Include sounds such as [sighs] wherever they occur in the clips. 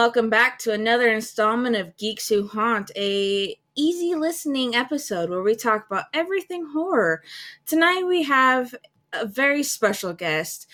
welcome back to another installment of Geeks Who Haunt, a easy listening episode where we talk about everything horror. Tonight we have a very special guest.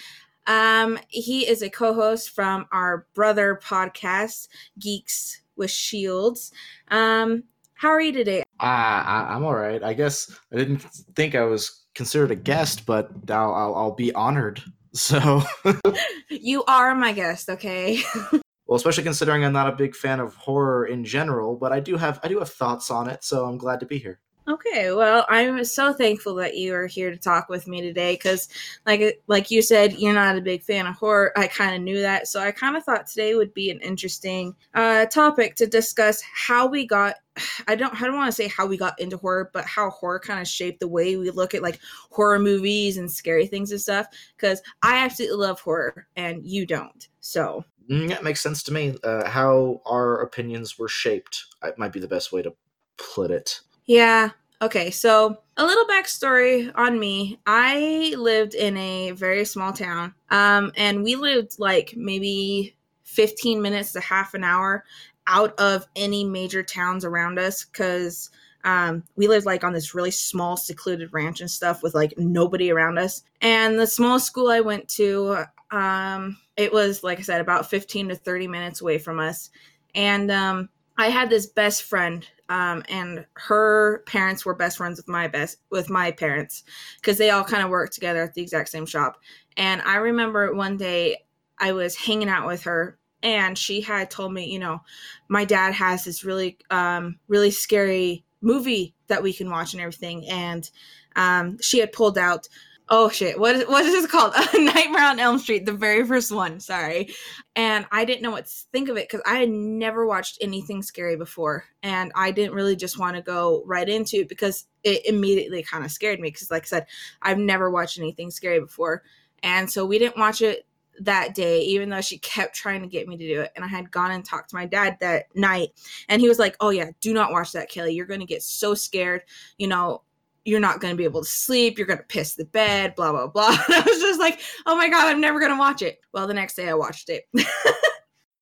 Um, he is a co-host from our brother podcast, Geeks with Shields. Um, how are you today? Uh, I, I'm all right. I guess I didn't think I was considered a guest, but I'll, I'll, I'll be honored. So, [laughs] You are my guest, okay? [laughs] well, especially considering I'm not a big fan of horror in general, but I do have I do have thoughts on it, so I'm glad to be here. Okay, well, I'm so thankful that you are here to talk with me today because, like, like you said, you're not a big fan of horror. I kind of knew that, so I kind of thought today would be an interesting uh, topic to discuss how we got. [sighs] I don't, I don't want to say how we got into horror, but how horror kind of shaped the way we look at like horror movies and scary things and stuff. Because I absolutely love horror, and you don't. So that makes sense to me. Uh, how our opinions were shaped uh, might be the best way to put it. Yeah. Okay. So a little backstory on me. I lived in a very small town. Um, and we lived like maybe 15 minutes to half an hour out of any major towns around us because um, we lived like on this really small secluded ranch and stuff with like nobody around us. And the small school I went to, um, it was like I said, about 15 to 30 minutes away from us. And um, I had this best friend, um, and her parents were best friends with my best with my parents because they all kind of worked together at the exact same shop. And I remember one day I was hanging out with her, and she had told me, you know, my dad has this really, um, really scary movie that we can watch and everything. And um, she had pulled out oh shit what is, what is this called? [laughs] Nightmare on elm street the very first one sorry. And i didn't know what to think of it because i had never watched anything scary before. And i didn't really just want to go right into it because it immediately kind of scared me because like i said i've never watched anything scary before. And so we didn't watch it that day even though she kept trying to get me to do it and i had gone and talked to my dad that night and he was like oh yeah do not watch that kelly you're going to get so scared you know you're not going to be able to sleep. You're going to piss the bed, blah, blah, blah. [laughs] And I was just like, oh my God, I'm never going to watch it. Well, the next day I watched it. [laughs]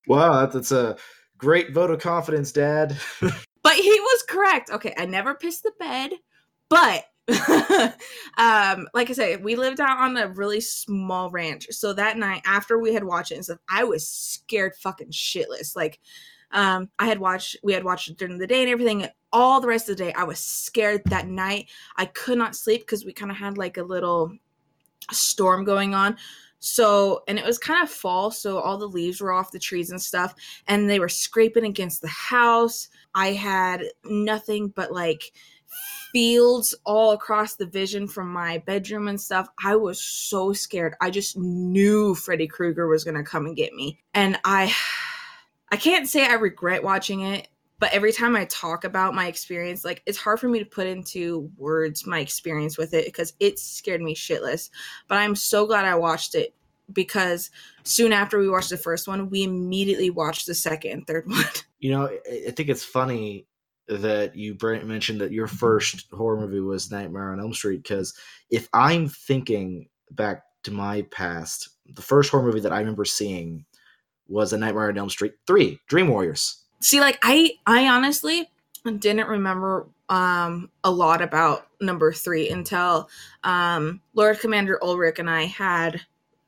Wow, that's a great vote of confidence, Dad. [laughs] but he was correct. Okay, I never pissed the bed, but [laughs] um like i said we lived out on a really small ranch. So that night after we had watched it and stuff i was scared fucking shitless. Like um i had watched we had watched it during the day and everything. And all the rest of the day i was scared that night. I could not sleep because we kind of had like a little storm going on. So and it was kind of fall so all the leaves were off the trees and stuff and they were scraping against the house. I had nothing but like fields all across the vision from my bedroom and stuff. I was so scared. I just knew Freddy Krueger was going to come and get me. And I I can't say I regret watching it, but every time I talk about my experience, like it's hard for me to put into words my experience with it because it scared me shitless. But I'm so glad I watched it because soon after we watched the first one, we immediately watched the second and third [laughs] one. You know, I I think it's funny that you mentioned that your first horror movie was Nightmare on Elm Street because if I'm thinking back to my past, the first horror movie that I remember seeing was A Nightmare on Elm Street 3, Dream Warriors. See, like I I honestly didn't remember um a lot about number three until um Lord Commander Ulrich and I had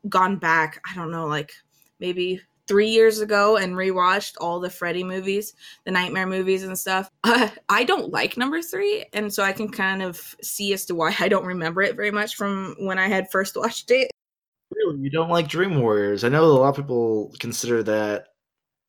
gone back, I don't know, like maybe three years ago and rewatched all the Freddy movies, the Nightmare movies and stuff. Uh, [laughs] I don't like number three, and so I can kind of see as to why I don't remember it very much from when I had first [laughs] watched it. Really, you don't like Dream Warriors? I know a lot of people consider that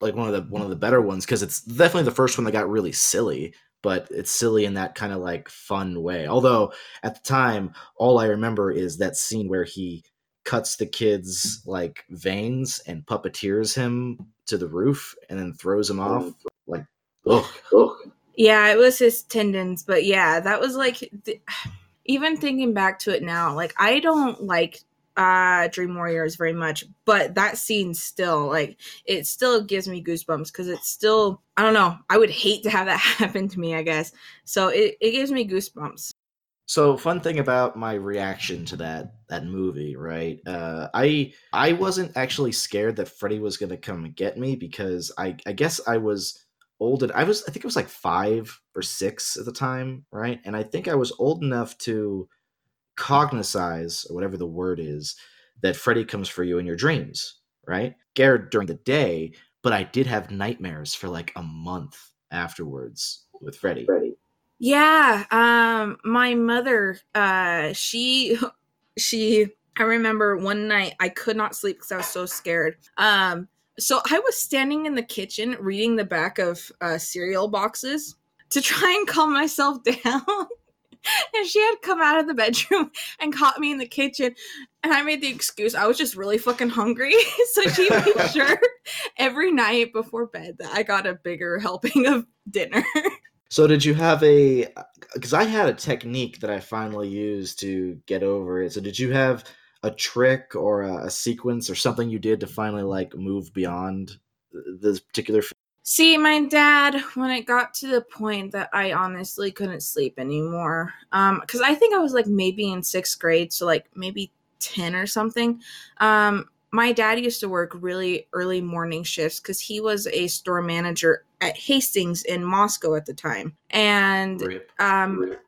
like one of the one of the better ones because it's definitely the first one that got really silly, but it's silly in that kind of like fun way. Although at the time, all I remember is that scene where he cuts the kid's like veins and puppeteers him to the roof and then throws him off. Like, ugh. Yeah, it was his tendons, but yeah, that was like th- [sighs] even thinking back to it now, like I don't like uh Dream Warriors very much, but that scene still like it still gives me goosebumps because it's still I don't know, I would hate to have that [laughs] happen to me, I guess. So it, it gives me goosebumps. So, fun thing about my reaction to that that movie, right? Uh, I I wasn't actually scared that Freddy was gonna come and get me because I I guess I was old. And I was I think I was like five or six at the time, right? And I think I was old enough to cognize or whatever the word is that Freddy comes for you in your dreams, right? Scared during the day, but I did have nightmares for like a month afterwards with Freddy. Freddy. Yeah, um my mother uh she [laughs] she I remember one night I could not sleep cuz I was so scared. Um so I was standing in the kitchen reading the back of uh, cereal boxes to try and calm myself [laughs] down. and she had come out of the bedroom [laughs] and caught me in the kitchen and i made the excuse i was just really fucking hungry so she made sure every night before bed that i got a bigger helping of dinner so did you have a? Because I had a technique that I finally used to get over it. So did you have a trick or a, a sequence or something you did to finally like move beyond this particular? See, my dad, when it got to the point that I honestly couldn't sleep anymore, um, because I think I was like maybe in sixth grade, so like maybe ten or something. Um, my dad used to work really early morning shifts because he was a store manager at Hastings in Moscow at the time. And Rip. um Rip.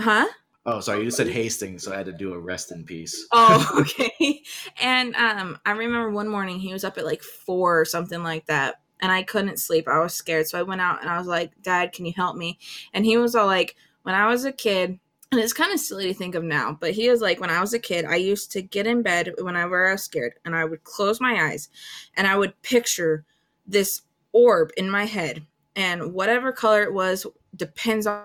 huh? Oh, sorry, you said Hastings, so I had to do a rest in peace. [laughs] Oh, [laughs] okay. and um I remember one morning he was up at like four or something like that. And I couldn't sleep. I was scared. So I went out and I was like, Dad, can you help me? And he was all like, When I was a kid, and it's kind of silly to think of now, but he was like, when I was a kid, I used to get in bed whenever I was scared, and I would close my eyes, and I would picture this orb in my head, and whatever color it was depends on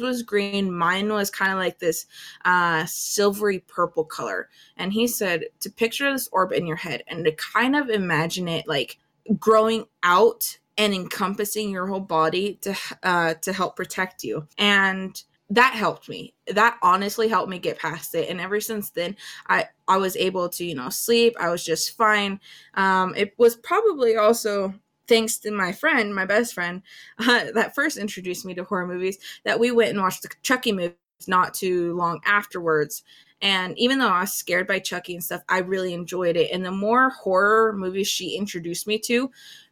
was green mine was kind of like this uh silvery purple color. And he said to picture this orb in your head and to kind of imagine it like growing out and encompassing your whole body to uh to help protect you. And that helped me. That honestly helped me get past it. And ever since then i i was able to you know sleep. I was just fine. Um it was probably also thanks to my friend my best friend [laughs] uh, that first introduced me to horror movies that we went and watched the chucky movies not too long afterwards and even though I was scared by Chucky and stuff, I really enjoyed it. And the more horror movies she introduced me to,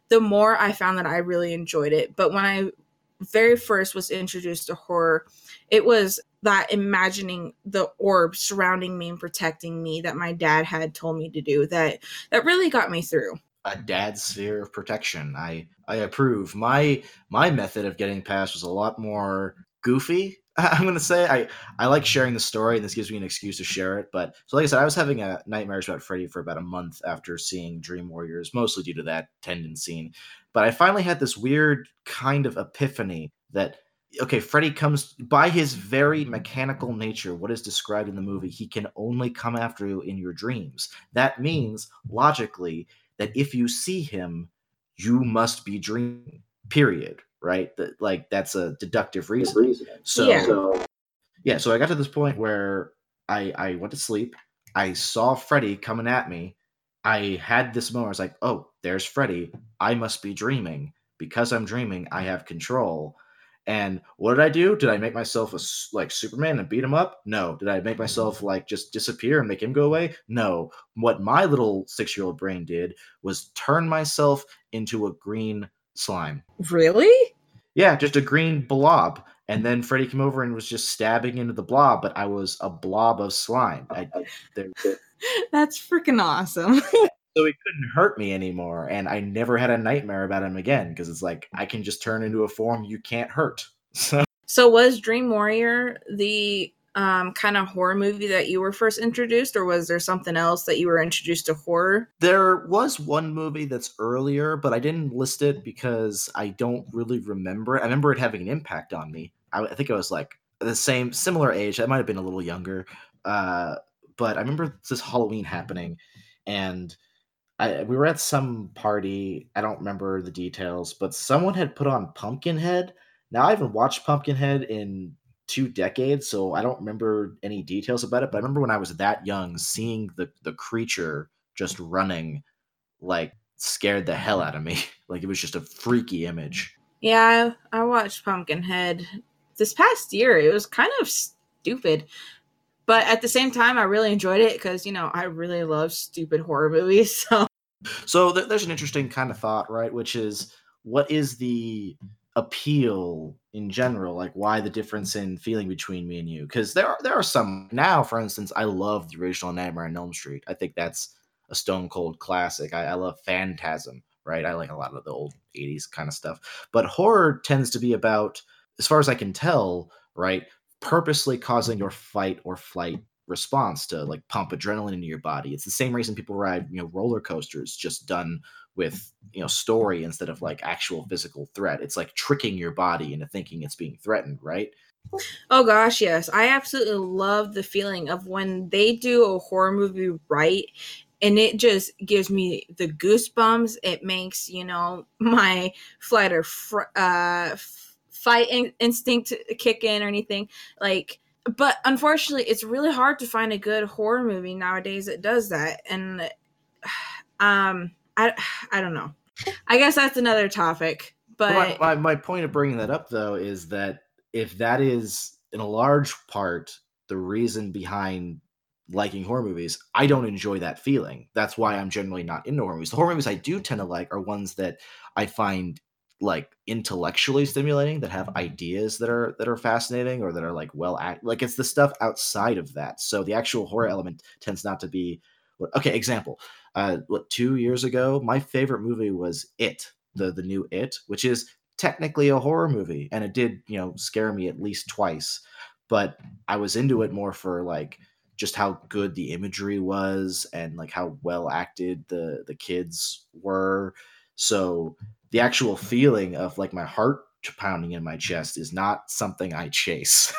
the more I found that I really enjoyed it. But when I very first was introduced to horror, it was that imagining the orb surrounding me and protecting me that my dad had told me to do that that really got me through a dad's sphere of protection. I i approve. My my method of getting past was a lot more goofy [laughs] i'm gonna say. I i like sharing the story and this gives me an excuse to share it but so like i said i was having a nightmares about freddy for about a month after seeing dream warriors mostly due to that tendon scene. But i finally had this weird kind of epiphany that okay, Freddy comes by his very mechanical nature, what is described in the movie, he can only come after you in your dreams. That means, logically, that if you see him, you must be dreaming, period. Right? That like that's a deductive reason. So yeah. yeah, so I got to this point where I I went to sleep. I saw Freddy coming at me. I had this moment. I was like, "Oh, there's Freddy. I must be dreaming. Because I'm dreaming, I have control." And what did I do? Did I make myself a like Superman and beat him up? No. Did I make myself like just disappear and make him go away? No. What my little six year old brain did was turn myself into a green slime. Really? Yeah, just a green blob. And then Freddy came over and was just stabbing into the blob, but I was a blob of slime. I, [laughs] That's freaking awesome. [laughs] so he couldn't hurt me anymore and i never had a nightmare about him again because it's like i can just turn into a form you can't hurt [laughs] so. So was dream warrior the um, kind of horror movie that you were first introduced or was there something else that you were introduced to horror? There was one movie that's earlier but i didn't list it because i don't really remember it. I remember it having an impact on me. I, I think i was like the same similar age. I might have been a little younger uh, but i remember this halloween happening and I, we were at some party. I don't remember the details, but someone had put on Pumpkinhead. Now I haven't watched Pumpkinhead in two decades, so I don't remember any details about it. But I remember when I was that young, seeing the the creature just running, like scared the hell out of me. [laughs] like it was just a freaky image. Yeah, I, I watched Pumpkinhead this past year. It was kind of stupid. But at the same time, I really enjoyed it because you know I really love stupid horror movies. [laughs] So So th- there's an interesting kind of thought, right? Which is what is the appeal in general? Like why the difference in feeling between me and you? Because there are there are some now, for instance, I love the original Nightmare on Elm Street. I think that's a stone cold classic. I, I love Phantasm, right? I like a lot of the old 80s kind of stuff. But horror tends to be about, as far as I can tell, right, purposely causing your fight or flight response to like pump adrenaline into your body. It's the same reason people ride, you know, roller coasters just done with, you know, story instead of like actual physical threat. It's like tricking your body into thinking it's being threatened, right? Oh gosh, yes. I absolutely love the feeling of when they do a horror movie right and it just gives me the goosebumps. It makes, you know, [laughs] my flight or fr- uh fight in- instinct kick in or anything. Like but unfortunately, it's really hard to find a good horror movie nowadays that does that. And [sighs] um, I [sighs] I don't know. I guess that's another topic. But my, my, my point of bringing that up though is that if that is in a large part the reason behind liking horror movies, I don't enjoy that feeling. That's why I'm generally not into horror movies. The horror movies I do tend to like are ones that I find like intellectually stimulating that have ideas that are that are fascinating or that are like well act like it's the stuff outside of that. So the actual horror element tends not to be okay example uh what two years ago my favorite movie was it the the new it which is technically a horror movie and it did you know scare me at least twice. But i was into it more for like just how good the imagery was and like how well acted the the kids were. So the actual feeling of like my heart pounding in my chest is not something I chase.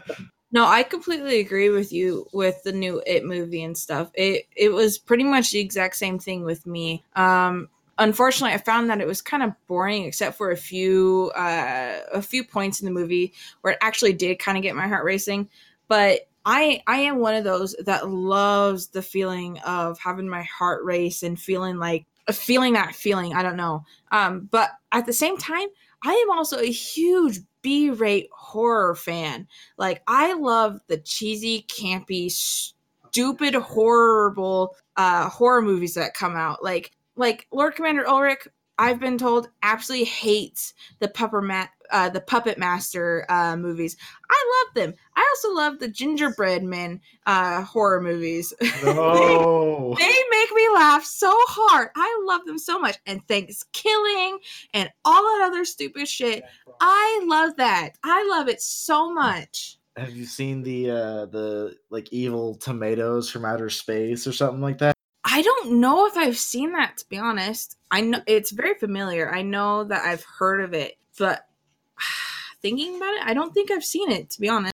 [laughs] no, I completely agree with you with the new It movie and stuff. It it was pretty much the exact same thing with me. Um unfortunately I found that it was kind of boring except for a few uh a few points in the movie where it actually did kind of get my heart racing, but I I am one of those that loves the feeling of having my heart race and feeling like feeling that feeling. I don't know. Um, but at the same time, I am also a huge B rate horror fan. Like, I love the cheesy, campy, stupid, horrible uh, horror movies that come out. Like, like Lord Commander Ulrich, I've been told absolutely hates the pupper mat uh, the Puppet Master uh, movies. I love them. I also love the Gingerbread Men uh, horror movies. [laughs] No. they, they, make me laugh so hard. I love them so much. And Thanksgiving and all that other stupid shit. I love that. I love it so much. Have you seen the uh the like evil tomatoes from outer space or something like that? I don't know if I've seen that to be honest. I know it's very familiar. I know that I've heard of it, but thinking about it, I don't think I've seen it to be honest.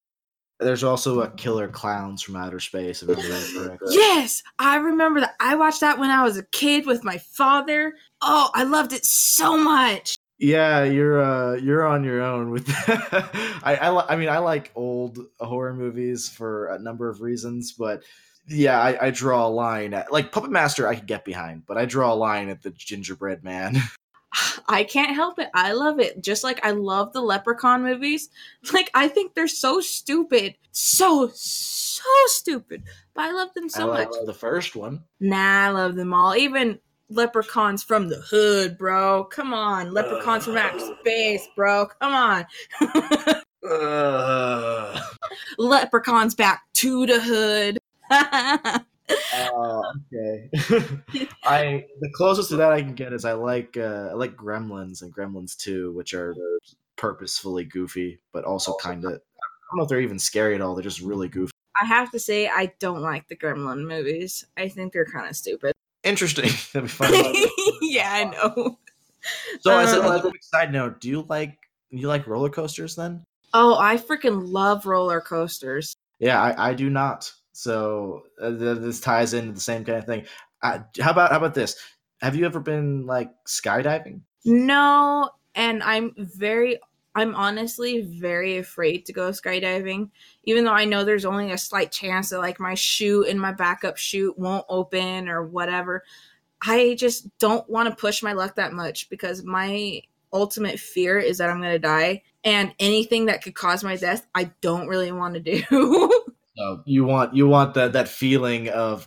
There's also a Killer Clowns from Outer Space. [gasps] yes, I remember that. I watched that when I was a kid with my father. Oh, I loved it so much. Yeah, you're uh, you're on your own with that. [laughs] I, I I mean I like old horror movies for a number of reasons, but yeah, I, I draw a line at like Puppet Master I could get behind, but I draw a line at the Gingerbread Man. [laughs] [sighs] I can't help it. I love it. Just like I love the Leprechaun movies. Like I think they're so stupid. So so stupid. But I love them so I much. The first one. Nah, I love them all. Even Leprechauns from the hood, bro. Come on. Leprechauns uh, from outer space, bro. Come on. [laughs] uh. Leprechauns back to the hood. [laughs] Uh, okay. [laughs] [laughs] I the closest to that I can get is I like uh, I like Gremlins and Gremlins Two, which are purposefully goofy, but also kind of I don't know if they're even scary at all. They're just really goofy. I have to say I don't like the Gremlin movies. I think they're kind of stupid. Interesting. [laughs] That'd be fun. yeah, I know. So, um, as a um, side note, do you like you like roller coasters then? Oh, I freaking love roller coasters. Yeah, I, I do not. So uh, this ties into the same kind of thing. Uh, how about how about this? Have you ever been like skydiving? No, and I'm very I'm honestly very afraid to go skydiving, even though I know there's only a slight chance that like my chute and my backup chute won't open or whatever. I just don't want to push my luck that much because my ultimate fear is that I'm going to die. And anything that could cause my death, I don't really want to do. [laughs] so you want you want that that feeling of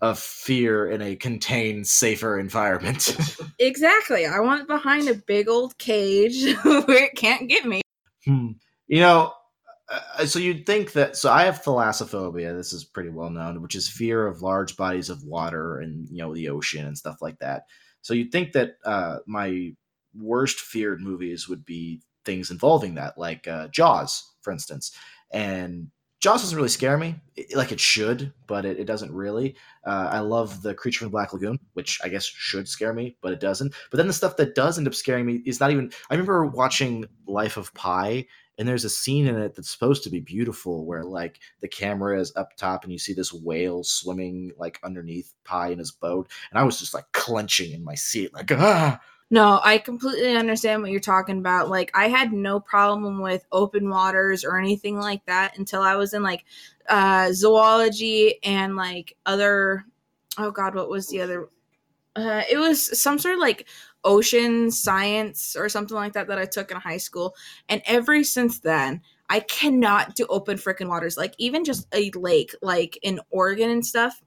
of fear in a contained, safer environment. [laughs] exactly. I want it behind a big old cage [laughs] where it can't get me. Hmm. You know, uh, so you'd think that. So I have thalassophobia. This is pretty well known, which is fear of large bodies of water and you know the ocean and stuff like that. So you'd think that uh, my worst feared movies would be things involving that, like uh, Jaws, for instance. And Jaws doesn't really scare me, like it should, but it, it doesn't really. Uh, I love the Creature from the Black Lagoon, which I guess should scare me, but it doesn't. But then the stuff that does end up scaring me is not even. I remember watching Life of Pi, and there's a scene in it that's supposed to be beautiful, where like the camera is up top and you see this whale swimming like underneath Pi in his boat, and I was just like clenching in my seat, like ah no, I completely understand what you're talking about. Like, I had no problem with open waters or anything like that until I was in like uh, zoology and like other. Oh God, what was the other? Uh, it was some sort of like ocean science or something like that that I took in high school. And ever since then, I cannot do open freaking waters. Like even just a lake, like in Oregon and stuff.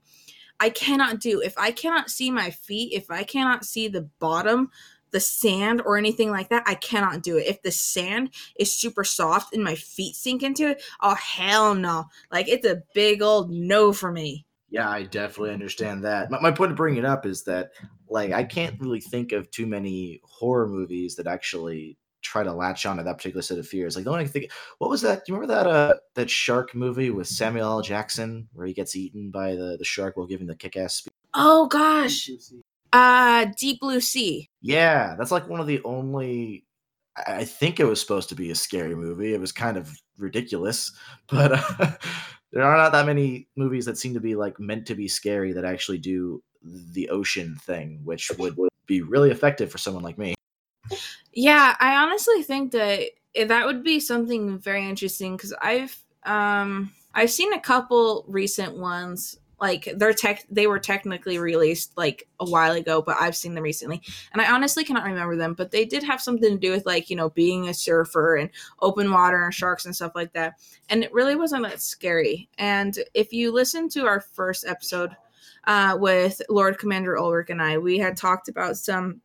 I cannot do. If I cannot see my feet, if I cannot see the bottom the sand or anything like that, I cannot do it. If the sand is super soft and my feet sink into it, oh hell no. Like it's a big old no for me. Yeah, I definitely understand that. My, my point of bringing it up is that like I can't really think of too many horror movies that actually try to latch on to that particular set of fears. Like the only I think, what was that? Do you remember that uh that shark movie with Samuel L. Jackson where he gets eaten by the the shark while giving the kick ass speech? Oh gosh, uh, Deep Blue Sea. Yeah, that's like one of the only. I think it was supposed to be a scary movie. It was kind of ridiculous, [laughs] but uh, [laughs] there are not that many movies that seem to be like meant to be scary that actually do the ocean thing, which would be really effective for someone like me. Yeah, I honestly think that that would be something very interesting because I've um I've seen a couple recent ones like they're tech they were technically released like a while ago but i've seen them recently. And i honestly cannot remember them but they did have something to do with like you know being a surfer and open water and sharks and stuff like that. And it really wasn't that scary. And if you listen to our first episode uh, with lord commander ulrich and i we had talked about some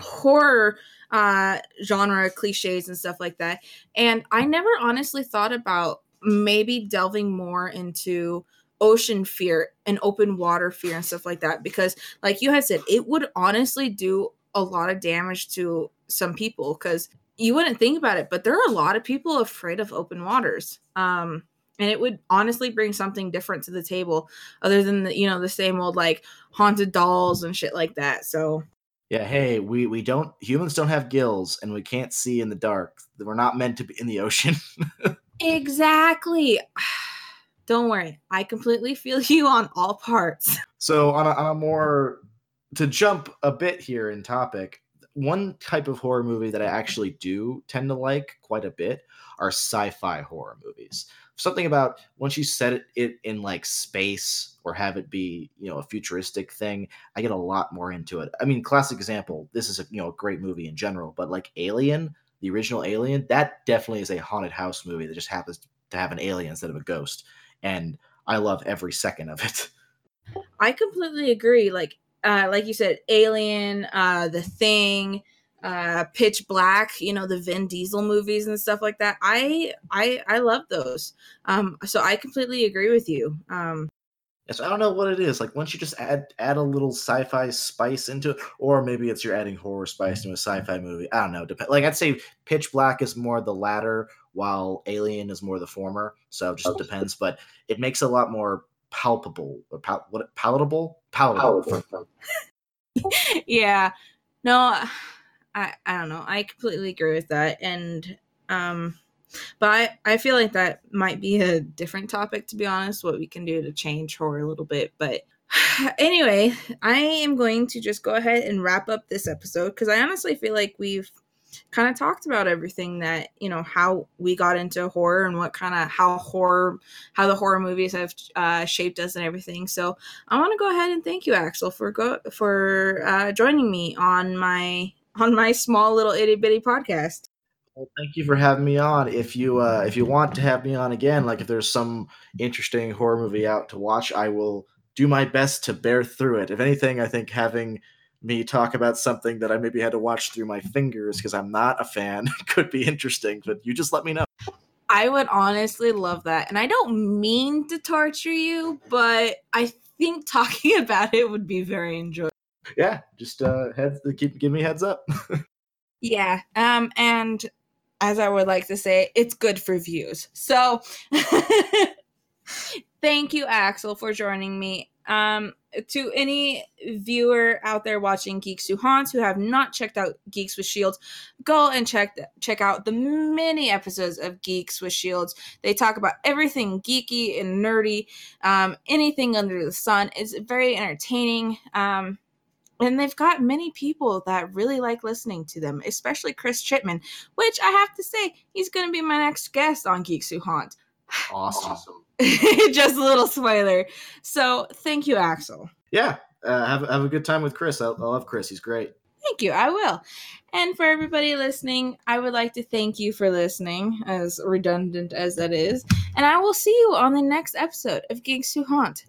horror uh, genre cliches and stuff like that. And i never honestly thought about maybe delving more into ocean fear and open water fear and stuff like that because like you had said it would honestly do a lot of damage to some people because you wouldn't think about it but there are a lot of people afraid of open waters um and it would honestly bring something different to the table other than the you know the same old like haunted dolls and shit like that so. Yeah hey we we don't humans don't have gills and we can't see in the dark. We're not meant to be in the ocean. [laughs] Exactly don't worry, I completely [laughs] feel you on all parts. So, on a, on a more to jump a bit here in topic, one type of horror movie that I actually do tend to like quite a bit are sci-fi horror movies. Something about once you set it, it in like space or have it be you know a futuristic thing, I get a lot more into it. I mean, classic example. This is a you know a great movie in general, but like Alien, the original Alien, that definitely is a haunted house movie that just happens to have an alien instead of a ghost and I love every second of it. [laughs] I completely agree. Like, uh, like you said, Alien, uh, The Thing, uh, Pitch Black. You know, the Vin Diesel movies and stuff like that. I, I, I love those. Um, so I completely agree with you. Um, Yes, I don't know what it is. Like once you just add add a little sci-fi spice into it, or maybe it's you're adding horror spice to a sci-fi movie. I don't know. Dep- like I'd say Pitch Black is more the latter, while Alien is more the former. So it just depends, but it makes it a lot more palpable or pal- what palatable, palatable. palatable. [laughs] yeah, no, I I don't know. I completely agree with that, and um, but I I feel like that might be a different topic to be honest. What we can do to change horror a little bit, but [sighs] anyway, I am going to just go ahead and wrap up this episode because I honestly feel like we've kind of talked about everything that you know how we got into horror and what kind of how horror how the horror movies have uh, shaped us and everything so i want to go ahead and thank you Axle for go for uh, joining me on my on my small little itty bitty podcast. Well, thank you for having me on. If you uh, if you want to have me on again, like if there's some interesting horror movie out to watch, I will do my best to bear through it. If anything, I think having me talk about something that I maybe had to watch through my fingers because I'm not a fan [laughs] could be interesting. But you just let me know. I would honestly love that. And I don't mean to torture you, but I think [laughs] talking about it would be very enjoyable. Yeah, just uh heads keep give me heads up. [laughs] yeah. Um and as I would like to say, it's good for views. So thank you, Axle, for joining me. Um, to any viewer out there watching Geeks Who Haunt who have not checked out Geeks with Shields, go and check check out the many episodes of Geeks with Shields. They talk about everything geeky and nerdy, um, anything under the sun. It's very entertaining. Um, and they've got many people that really like listening to them, especially Chris Chipman, which I have to say, he's going to be my next guest on Geeks Who Haunt. [sighs] Awesome. [laughs] Just a little spoiler. So thank you, Axle. Yeah. Uh, have, have a good time with Chris. I, I love Chris. He's great. Thank you. I will. And for everybody listening, I would like to thank you for listening, as redundant as that is. And I will see you on the next episode of Geeks Who Haunt.